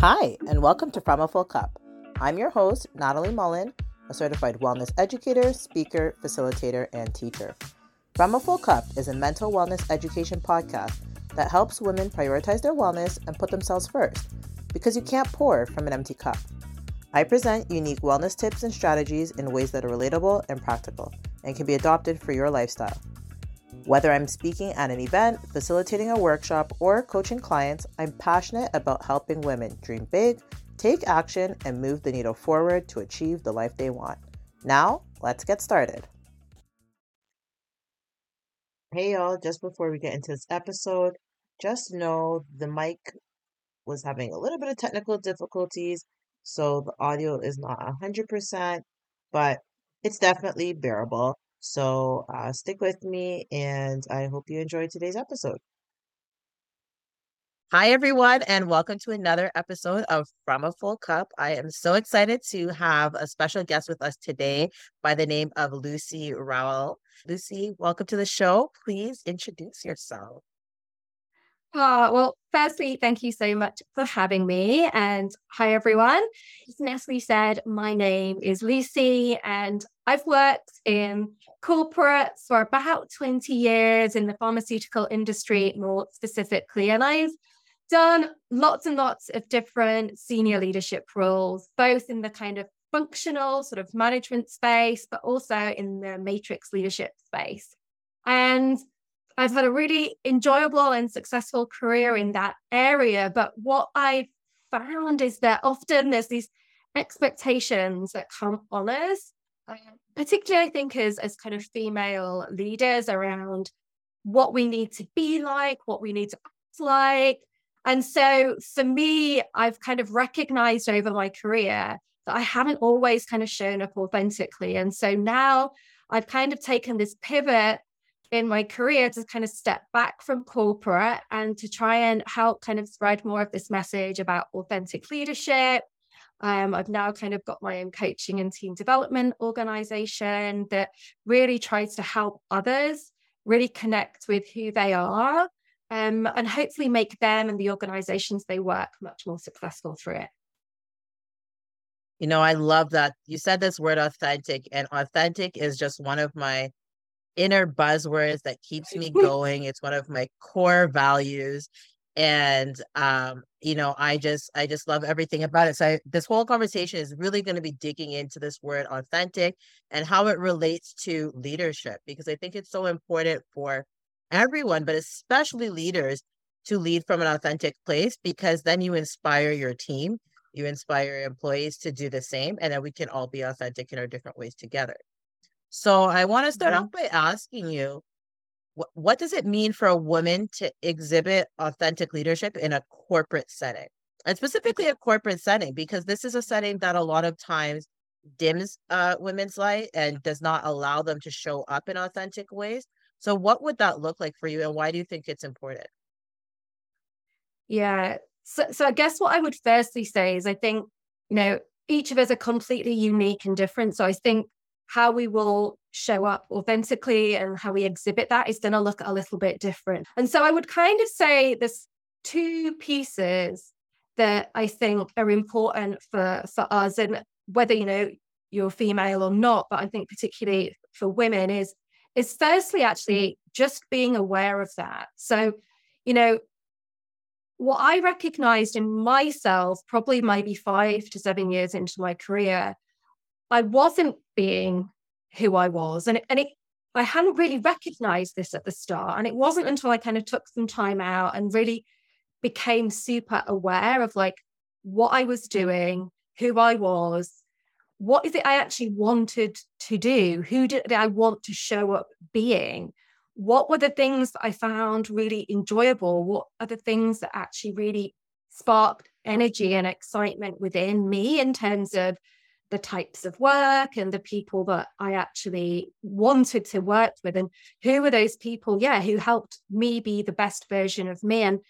Hi, and welcome to From a Full Cup. I'm your host, Natalie Mullen, a certified wellness educator, speaker, facilitator, and teacher. From a Full Cup is a mental wellness education podcast that helps women prioritize their wellness and put themselves first because you can't pour from an empty cup. I present unique wellness tips and strategies in ways that are relatable and practical and can be adopted for your lifestyle. Whether I'm speaking at an event, facilitating a workshop, or coaching clients, I'm passionate about helping women dream big, take action, and move the needle forward to achieve the life they want. Now, let's get started. Hey, y'all, just before we get into this episode, just know the mic was having a little bit of technical difficulties, so the audio is not 100%, but it's definitely bearable. So uh, stick with me, and I hope you enjoyed today's episode. Hi, everyone, and welcome to another episode of From a Full Cup. I am so excited to have a special guest with us today by the name of Lucy Rowell. Lucy, welcome to the show. Please introduce yourself. Uh, well, firstly, thank you so much for having me. And hi, everyone. As Natalie said, my name is Lucy, and I've worked in corporates for about 20 years in the pharmaceutical industry, more specifically. And I've done lots and lots of different senior leadership roles, both in the kind of functional sort of management space, but also in the matrix leadership space. And I've had a really enjoyable and successful career in that area. But what I've found is that often there's these expectations that come on us, particularly I think as, as kind of female leaders around what we need to be like, what we need to act like. And so for me, I've kind of recognized over my career that I haven't always kind of shown up authentically. And so now I've kind of taken this pivot in my career to kind of step back from corporate and to try and help kind of spread more of this message about authentic leadership. Um, I've now kind of got my own coaching and team development organization that really tries to help others really connect with who they are um, and hopefully make them and the organizations they work much more successful through it. You know, I love that you said this word authentic, and authentic is just one of my inner buzzwords that keeps me going. It's one of my core values. And um, you know, I just I just love everything about it. So I, this whole conversation is really going to be digging into this word authentic and how it relates to leadership because I think it's so important for everyone, but especially leaders to lead from an authentic place because then you inspire your team, you inspire your employees to do the same, and then we can all be authentic in our different ways together. So I want to start mm-hmm. off by asking you what, what does it mean for a woman to exhibit authentic leadership in a corporate setting? And specifically a corporate setting, because this is a setting that a lot of times dims uh, women's light and does not allow them to show up in authentic ways. So, what would that look like for you, and why do you think it's important? Yeah. So, so I guess what I would firstly say is I think, you know, each of us are completely unique and different. So I think how we will show up authentically and how we exhibit that is going to look a little bit different. And so I would kind of say there's two pieces that I think are important for for us and whether you know you're female or not, but I think particularly for women is is firstly actually just being aware of that. So, you know, what I recognized in myself, probably maybe five to seven years into my career, I wasn't being who I was. And it, and it, I hadn't really recognized this at the start. And it wasn't until I kind of took some time out and really became super aware of like what I was mm. doing, who I was, what is it I actually wanted to do? Who did I want to show up being? What were the things that I found really enjoyable? What are the things that actually really sparked energy and excitement within me in terms of the types of work and the people that I actually wanted to work with and who were those people, yeah, who helped me be the best version of me. And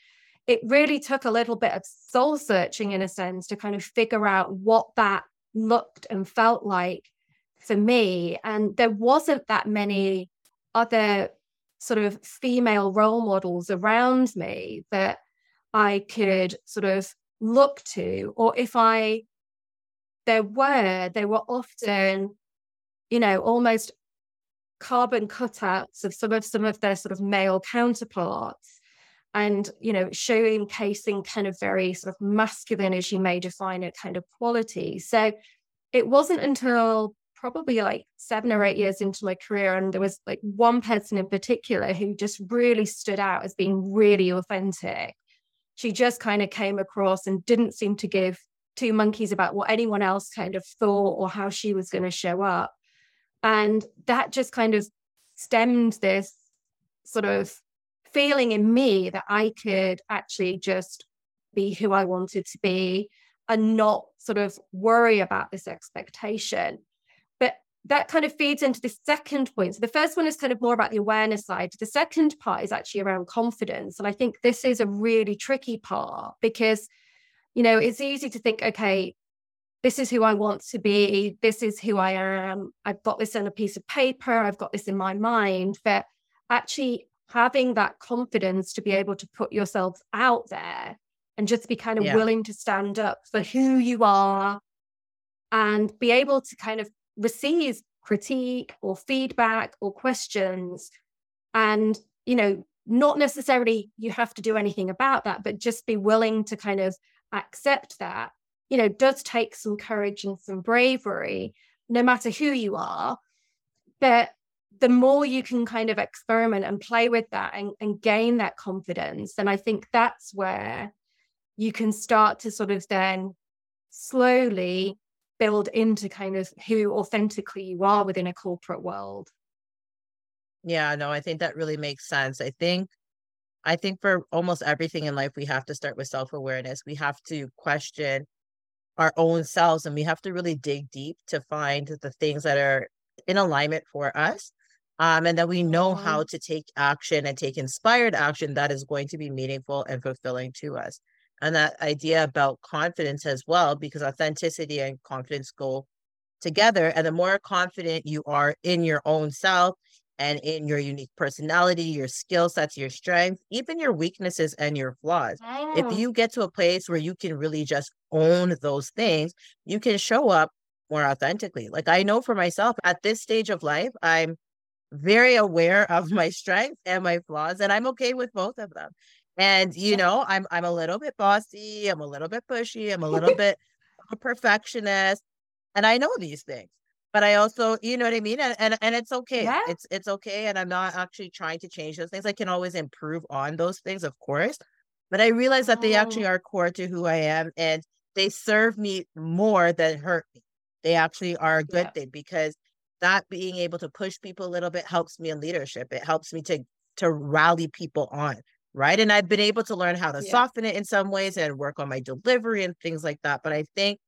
it really took a little bit of soul searching in a sense to kind of figure out what that looked and felt like for me. And there wasn't that many other sort of female role models around me that I could sort of look to, or if I there were, they were often, you know, almost carbon cutouts of some of some of their sort of male counterparts and you know showcasing kind of very sort of masculine as you may define it kind of quality. So it wasn't until probably like seven or eight years into my career and there was like one person in particular who just really stood out as being really authentic. She just kind of came across and didn't seem to give two monkeys about what anyone else kind of thought or how she was going to show up and that just kind of stemmed this sort of feeling in me that I could actually just be who I wanted to be and not sort of worry about this expectation. But that kind of feeds into the second point. So the first one is kind of more about the awareness side. The second part is actually around confidence. And I think this is a really tricky part because, you know, it's easy to think, okay, this is who I want to be. This is who I am. I've got this on a piece of paper. I've got this in my mind. But actually having that confidence to be able to put yourself out there and just be kind of yeah. willing to stand up for who you are and be able to kind of receive critique or feedback or questions and you know not necessarily you have to do anything about that but just be willing to kind of accept that you know, does take some courage and some bravery, no matter who you are. But the more you can kind of experiment and play with that and, and gain that confidence, then I think that's where you can start to sort of then slowly build into kind of who authentically you are within a corporate world. Yeah, no, I think that really makes sense. I think I think for almost everything in life we have to start with self-awareness. We have to question our own selves and we have to really dig deep to find the things that are in alignment for us um, and that we know how to take action and take inspired action that is going to be meaningful and fulfilling to us and that idea about confidence as well because authenticity and confidence go together and the more confident you are in your own self and in your unique personality, your skill sets, your strengths, even your weaknesses and your flaws. If you get to a place where you can really just own those things, you can show up more authentically. Like I know for myself at this stage of life, I'm very aware of my strengths and my flaws, and I'm okay with both of them. And you know, I'm I'm a little bit bossy, I'm a little bit pushy, I'm a little bit a perfectionist, and I know these things but I also, you know what I mean? And and, and it's okay. Yeah. It's it's okay. And I'm not actually trying to change those things. I can always improve on those things, of course. But I realize that they actually oh. are core to who I am and they serve me more than hurt me. They actually are a good yeah. thing because that being able to push people a little bit helps me in leadership. It helps me to to rally people on. Right. And I've been able to learn how to yeah. soften it in some ways and work on my delivery and things like that. But I think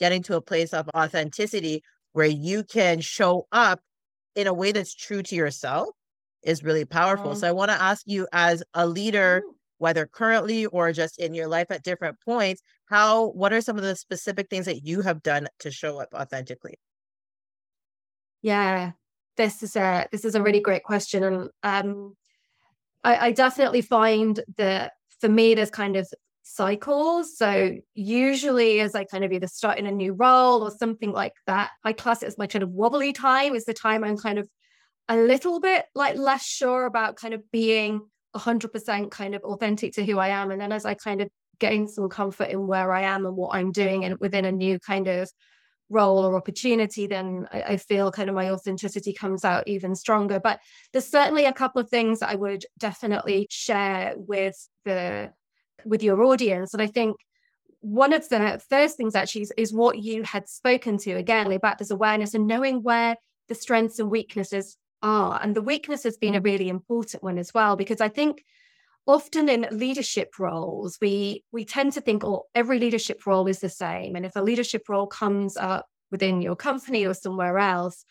getting to a place of authenticity where you can show up in a way that's true to yourself is really powerful. Mm-hmm. So I want to ask you as a leader, whether currently or just in your life at different points, how what are some of the specific things that you have done to show up authentically? Yeah, this is a this is a really great question. And um I, I definitely find that for me there's kind of cycles. So usually as I kind of either start in a new role or something like that, I class it as my kind of wobbly time is the time I'm kind of a little bit like less sure about kind of being 100% kind of authentic to who I am. And then as I kind of gain some comfort in where I am and what I'm doing and within a new kind of role or opportunity, then I, I, feel kind of my authenticity comes out even stronger. But there's certainly a couple of things that I would definitely share with the with your audience. And I think one of the first things actually is, is what you had spoken to again about this awareness and knowing where the strengths and weaknesses are. And the weakness has been a mm-hmm. really important one as well, because I think often in leadership roles, we we tend to think, oh, every leadership role is the same. And if a leadership role comes up within your company or somewhere else,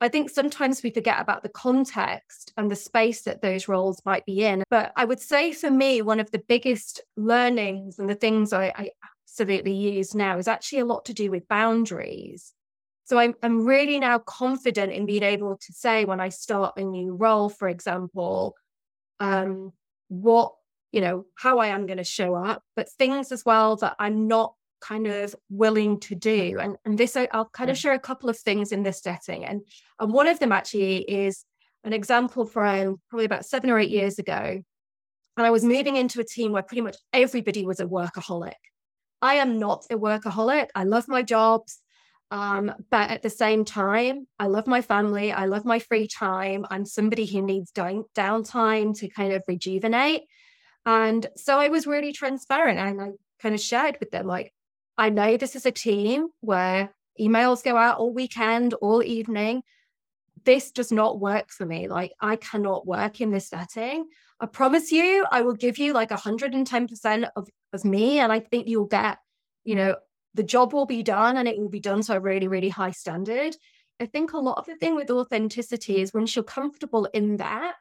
I think sometimes we forget about the context and the space that those roles might be in. But I would say for me, one of the biggest learnings and the things I, I absolutely use now is actually a lot to do with boundaries. So I'm, I'm really now confident in being able to say when I start a new role, for example, um, what you know, how I am going to show up, but things as well that I'm not kind of willing to do. And, and this, I, will kind of share a couple of things in this setting. And, and one of them actually is an example from probably about seven or eight years ago. And I was moving into a team where pretty much everybody was a workaholic. I am not a workaholic. I love my jobs. Um, but at the same time, I love my family. I love my free time. I'm somebody who needs down, downtime to kind of rejuvenate. And so I was really transparent and I kind of shared with them, like, I know this is a team where emails go out all weekend, all evening. This does not work for me. Like, I cannot work in this setting. I promise you, I will give you like 110% of, of me. And I think you'll get, you know, the job will be done and it will be done to a really, really high standard. I think a lot of the thing with authenticity is once you're comfortable in that,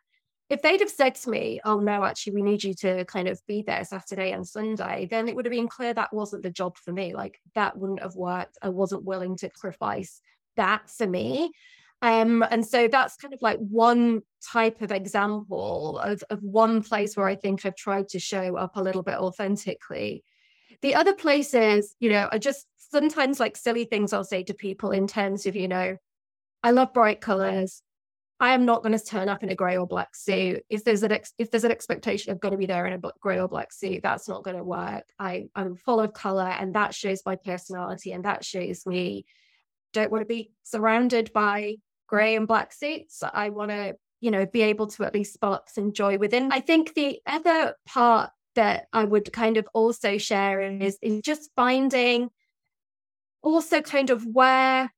if they'd have said to me, oh no, actually, we need you to kind of be there Saturday and Sunday, then it would have been clear that wasn't the job for me. Like that wouldn't have worked. I wasn't willing to sacrifice that for me. Um, and so that's kind of like one type of example of, of one place where I think I've tried to show up a little bit authentically. The other places, you know, are just sometimes like silly things I'll say to people in terms of, you know, I love bright colors. I am not going to turn up in a grey or black suit. If there's an ex- if there's an expectation of going to be there in a grey or black suit, that's not going to work. I I'm full of color, and that shows my personality, and that shows me don't want to be surrounded by grey and black suits. I want to you know be able to at least spark some joy within. I think the other part that I would kind of also share is is just finding also kind of where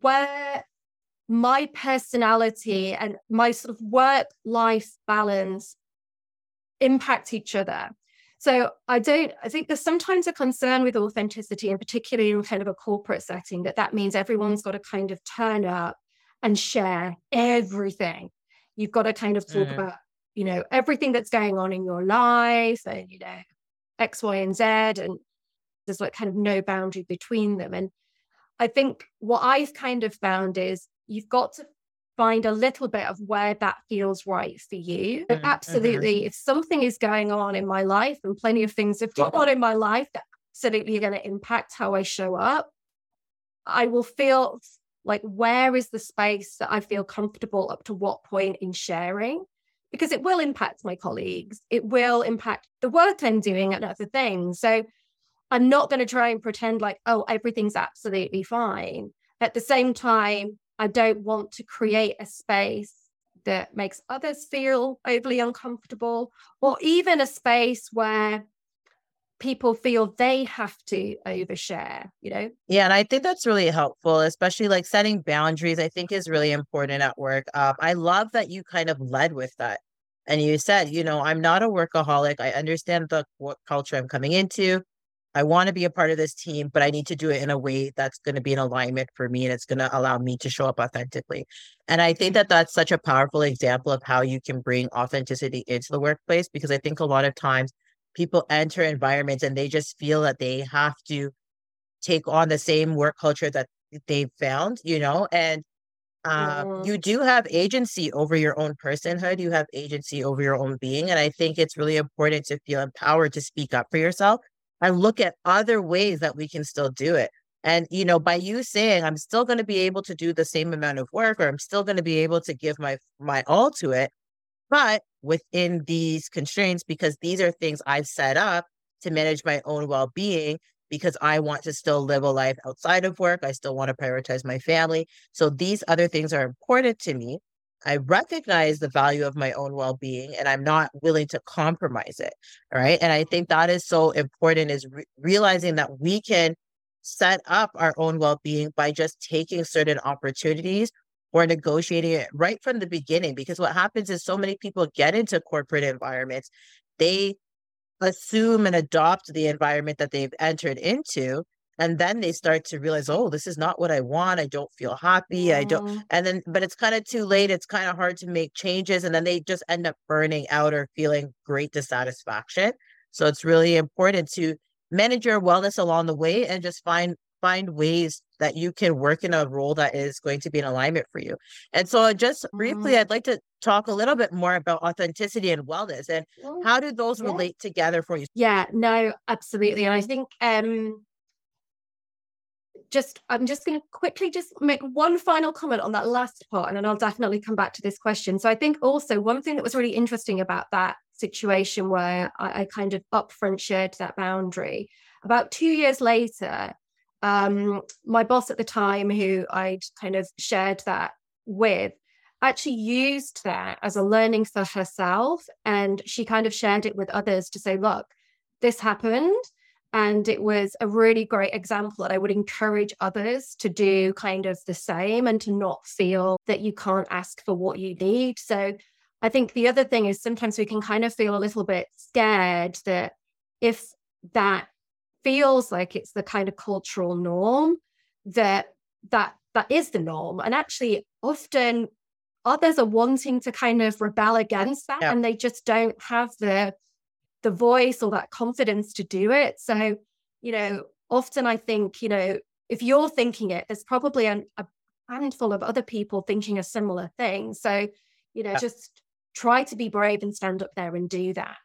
where my personality and my sort of work life balance impact each other. So I don't, I think there's sometimes a concern with authenticity, and particularly in kind of a corporate setting, that that means everyone's got to kind of turn up and share everything. You've got to kind of talk mm. about, you know, everything that's going on in your life and, you know, X, Y, and Z. And there's like kind of no boundary between them. And I think what I've kind of found is you've got to find a little bit of where that feels right for you. Mm-hmm. Absolutely, if something is going on in my life, and plenty of things have gone on in my life that absolutely are going to impact how I show up, I will feel like where is the space that I feel comfortable up to what point in sharing? Because it will impact my colleagues, it will impact the work I'm doing and other things. So I'm not going to try and pretend like, oh, everything's absolutely fine. At the same time, I don't want to create a space that makes others feel overly uncomfortable, or even a space where people feel they have to overshare, you know? Yeah. And I think that's really helpful, especially like setting boundaries, I think is really important at work. Um, I love that you kind of led with that. And you said, you know, I'm not a workaholic. I understand the what culture I'm coming into. I want to be a part of this team, but I need to do it in a way that's going to be in alignment for me and it's going to allow me to show up authentically. And I think that that's such a powerful example of how you can bring authenticity into the workplace because I think a lot of times people enter environments and they just feel that they have to take on the same work culture that they've found, you know, and um, mm-hmm. you do have agency over your own personhood. You have agency over your own being. And I think it's really important to feel empowered to speak up for yourself and look at other ways that we can still do it. And, you know, by you saying I'm still going to be able to do the same amount of work or I'm still going to be able to give my my all to it, but within these constraints, because these are things I've set up to manage my own well-being because I want to still live a life outside of work. I still want to prioritize my family. So these other things are important to me. I recognize the value of my own well-being and I'm not willing to compromise it. Right. And I think that is so important is re- realizing that we can set up our own well-being by just taking certain opportunities or negotiating it right from the beginning. Because what happens is so many people get into corporate environments, they assume and adopt the environment that they've entered into and then they start to realize oh this is not what i want i don't feel happy mm. i don't and then but it's kind of too late it's kind of hard to make changes and then they just end up burning out or feeling great dissatisfaction so it's really important to manage your wellness along the way and just find find ways that you can work in a role that is going to be in alignment for you. And so, just briefly, Mm-hmm. I'd like to talk a little bit more about authenticity and wellness and how do those Yeah. relate together for you? Yeah, no, absolutely. And I think um just I'm just going to quickly just make one final comment on that last part and then I'll definitely come back to this question. So I think also one thing that was really interesting about that situation where I, I kind of upfront shared that boundary about two years later, um, my boss at the time who I'd kind of shared that with actually used that as a learning for herself and she kind of shared it with others to say look this happened and it was a really great example that I would encourage others to do kind of the same and to not feel that you can't ask for what you need. So I think the other thing is sometimes we can kind of feel a little bit scared that if that feels like it's the kind of cultural norm that that that is the norm and actually often others are wanting to kind of rebel against that Yeah. and they just don't have the the voice or that confidence to do it. So, you know, often I think, you know, if you're thinking it, there's probably an, a handful of other people thinking a similar thing. So, you know, Yeah. just try to be brave and stand up there and do that.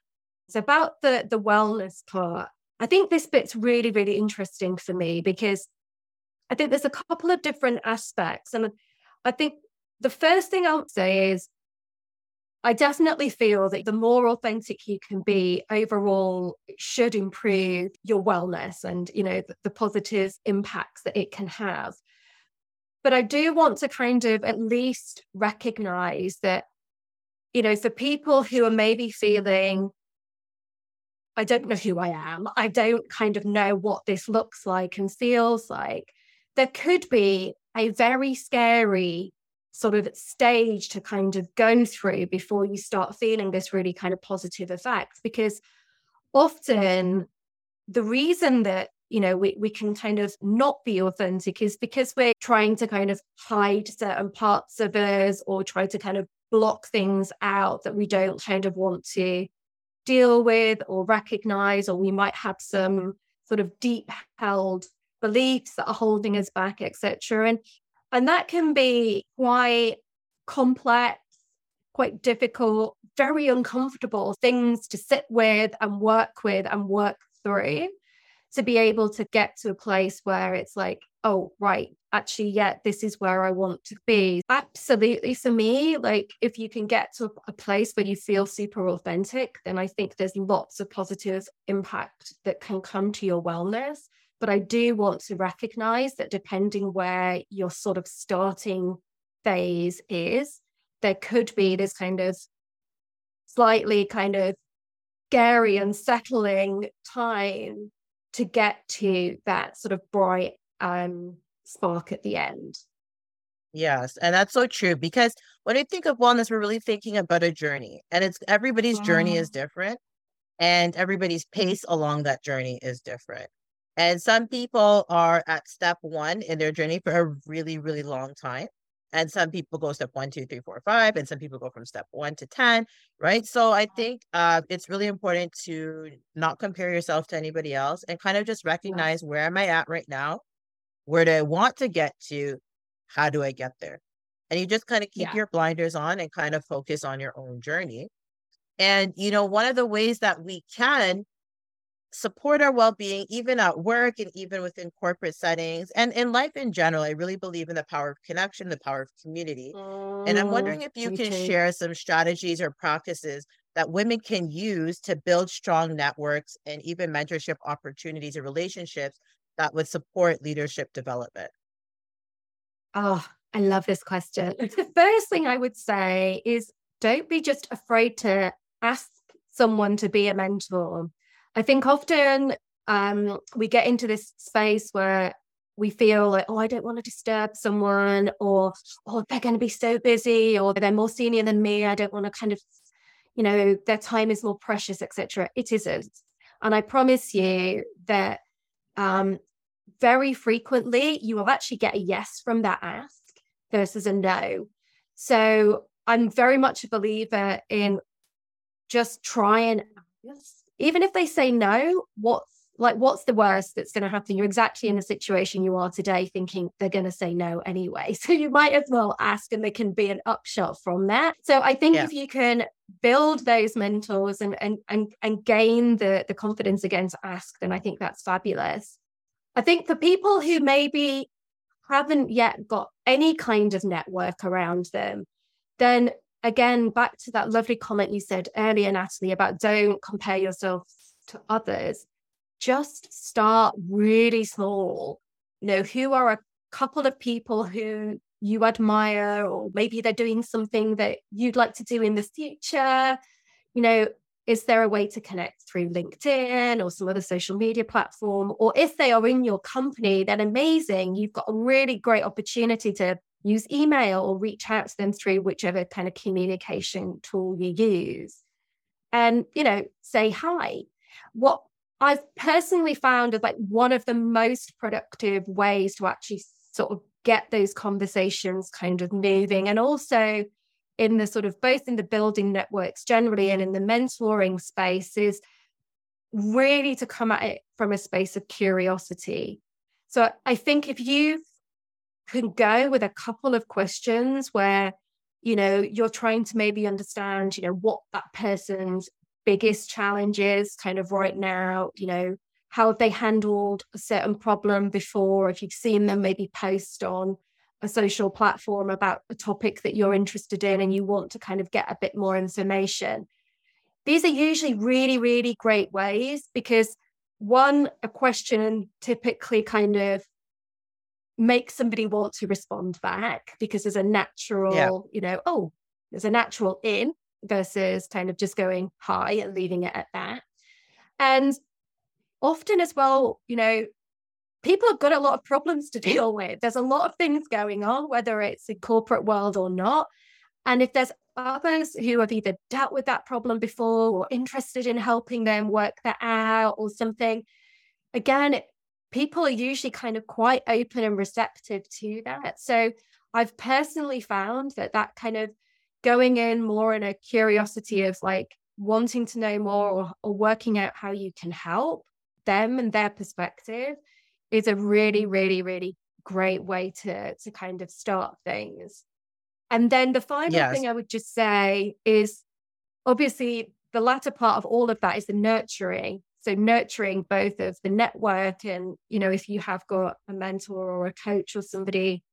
It's about the the wellness part. I think this bit's really, really interesting for me because I think there's a couple of different aspects. And I think the first thing I'll say is I definitely feel that the more authentic you can be overall should improve your wellness and you know the, the positive impacts that it can have. But I do want to kind of at least recognize that you know for people who are maybe feeling I don't know who I am. I don't kind of know what this looks like and feels like. There could be a very scary sort of stage to kind of go through before you start feeling this really kind of positive effect. Because often the reason that you know we, we can kind of not be authentic is because we're trying to kind of hide certain parts of us or try to kind of block things out that we don't kind of want to deal with or recognize or we might have some sort of deep held beliefs that are holding us back etc and and that can be quite complex quite difficult very uncomfortable things to sit with and work with and work through to be able to get to a place where it's like oh right actually yeah this is where i want to be. Absolutely for me like if you can get to a place where you feel super authentic then i think there's lots of positive impact that can come to your wellness but i do want to recognize that depending where your sort of starting phase is there could be this kind of slightly kind of scary and unsettling time to get to that sort of bright um spark at the end. Yes, and that's so true because when we think of wellness, we're really thinking about a journey, and it's everybody's journey is different, and everybody's pace along that journey is different. And some people are at step one in their journey for a really, really long time. And some people go step one, two, three, four, five, and some people go from step one to 10, right? So I think uh, it's really important to not compare yourself to anybody else and kind of just recognize where am I at right now? Where do I want to get to? How do I get there? And you just kind of keep Yeah. your blinders on and kind of focus on your own journey. And, you know, one of the ways that we can support our well-being even at work and even within corporate settings and in life in general i really believe in the power of connection the power of community and i'm oh, wondering if you can share some strategies or practices that women can use to build strong networks and even mentorship opportunities and relationships that would support leadership development Oh, I love this question. The first thing I would say is don't be just afraid to ask someone to be a mentor. I think often um, we get into this space where we feel like, oh, I don't want to disturb someone, or oh, they're going to be so busy, or they're more senior than me. I don't want to kind of, you know, their time is more precious, etc. It isn't, and I promise you that um, very frequently you will actually get a yes from that ask versus a no. So I'm very much a believer in just try and ask. Even if they say no, what's like what's the worst that's going to happen? You're exactly in the situation you are today thinking they're going to say no anyway. So you might as well ask and there can be an upshot from that. So i think yeah. if you can build those mentors and and and, and gain the the confidence again to ask then i think that's fabulous. I think for people who maybe haven't yet got any kind of network around them then again back to that lovely comment you said earlier natalie about don't compare yourself to others just start really small. You know, who are a couple of people who you admire, or maybe they're doing something that you'd like to do in the future? You know, is there a way to connect through LinkedIn or some other social media platform? Or if they are in your company, then amazing. You've got a really great opportunity to use email or reach out to them through whichever kind of communication tool you use. And, you know, say hi. What I've personally found is like one of the most productive ways to actually sort of get those conversations kind of moving and also in the sort of both in the building networks generally and in the mentoring space is really to come at it from a space of curiosity. So I think if you can go with a couple of questions where you know you're trying to maybe understand you know what that person's biggest challenge is kind of right now, you know, how have they handled a certain problem before? If you've seen them maybe post on a social platform about a topic that you're interested in and you want to kind of get a bit more information. These are usually really, really great ways because one, a question typically kind of makes somebody want to respond back because there's a natural, yeah. you know, oh, there's a natural in versus kind of just going hi and leaving it at that. And often as well, you know, people have got a lot of problems to deal with. There's a lot of things going on, whether it's in corporate world or not. And if there's others who have either dealt with that problem before or interested in helping them work that out or something, again, people are usually kind of quite open and receptive to that. So I've personally found that that kind of going in more in a curiosity of like wanting to know more or, or working out how you can help them and their perspective is a really, really, really great way to to kind of start things. And then the final yes. thing I would just say is obviously the latter part of all of that is the nurturing. So nurturing both of the network and, you know, if you have got a mentor or a coach or somebody,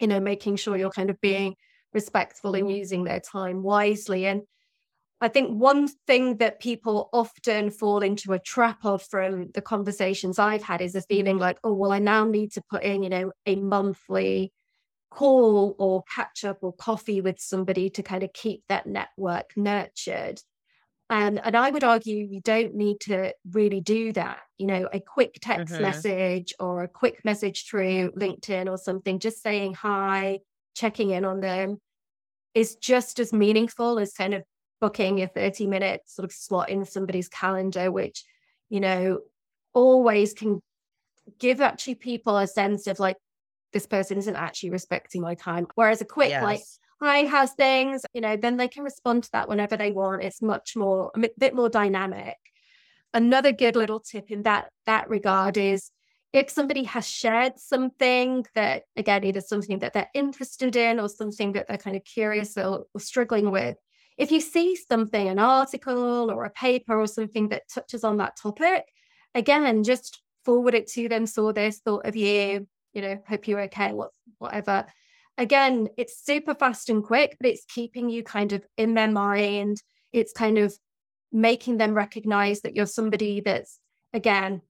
you know, making sure you're kind of being respectful and using their time wisely. And I think one thing that people often fall into a trap of from the conversations I've had is a feeling like, oh, well, I now need to put in, you know, a monthly call or catch up or coffee with somebody to kind of keep that network nurtured. And, and I would argue you don't need to really do that. You know, a quick text mm-hmm. message or a quick message through LinkedIn or something, just saying hi, checking in on them is just as meaningful as kind of booking a 30 minute sort of slot in somebody's calendar, which, you know, always can give actually people a sense of like, this person isn't actually respecting my time. Whereas a quick, yes. like, hi, how's things? You know, then they can respond to that whenever they want. It's much more, a bit more dynamic. Another good little tip in that that regard is if somebody has shared something that again either something that they're interested in or something that they're kind of curious or, or, struggling with if you see something an article or a paper or something that touches on that topic again just forward it to them saw this thought of you you know hope you're okay what, whatever again it's super fast and quick but it's keeping you kind of in their mind it's kind of making them recognize that you're somebody that's again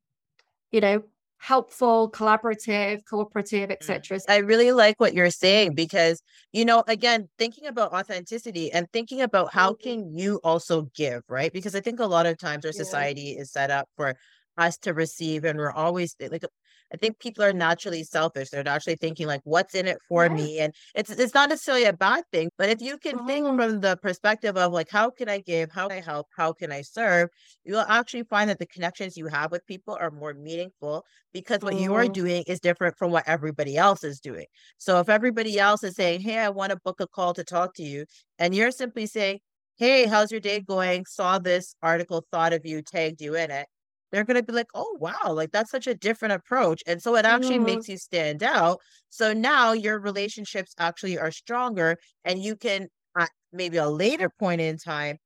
you know helpful, collaborative, cooperative, etc. I really like what you're saying because, you know, again, thinking about authenticity and thinking about how mm-hmm. can you also give, right? Because I think a lot of times our society is set up for us to receive and we're always like I think people are naturally selfish. They're naturally thinking like, "What's in it for yeah. me?" And it's it's not necessarily a bad thing, but if you can think mm-hmm. from the perspective of like, "How can I give? How can I help? How can I serve?" You'll actually find that the connections you have with people are more meaningful because what you are mm-hmm. doing is different from what everybody else is doing. So if everybody else is saying, "Hey, I want to book a call to talk to you," and you're simply saying, "Hey, how's your day going? Saw this article, thought of you, tagged you in it." They're going to be like, oh, wow, like that's such a different approach. And so it actually mm-hmm. makes you stand out. So now your relationships actually are stronger and you can, at maybe a later point in time,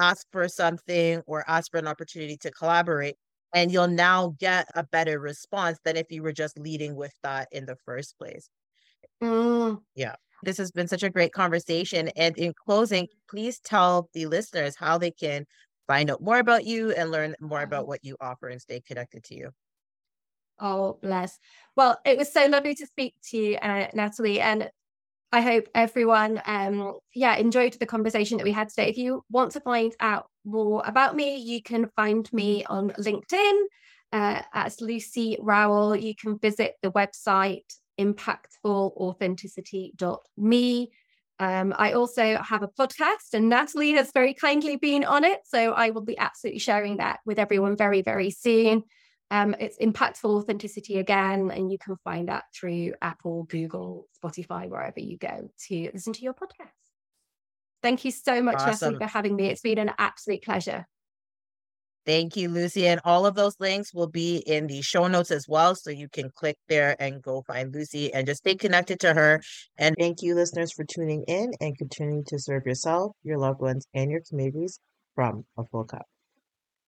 ask for something or ask for an opportunity to collaborate. And you'll now get a better response than if you were just leading with that in the first place. Mm. Yeah. This has been such a great conversation. And in closing, please tell the listeners how they can find out more about you and learn more about what you offer and stay connected to you. Oh, bless. Well, it was so lovely to speak to you, uh, Natalie. And I hope everyone, um, yeah, enjoyed the conversation that we had today. If you want to find out more about me, you can find me on LinkedIn uh, as Lucy Rowell. You can visit the website impactfulauthenticity.me. Um, I also have a podcast, and Natalie has very kindly been on it. So I will be absolutely sharing that with everyone very, very soon. Um, it's Impactful Authenticity again, and you can find that through Apple, Google, Spotify, wherever you go to listen to your podcast. Thank you so much, awesome. Natalie, for having me. It's been an absolute pleasure. Thank you, Lucy. And all of those links will be in the show notes as well. So you can click there and go find Lucy and just stay connected to her. And thank you, listeners, for tuning in and continuing to serve yourself, your loved ones, and your communities from a full cup.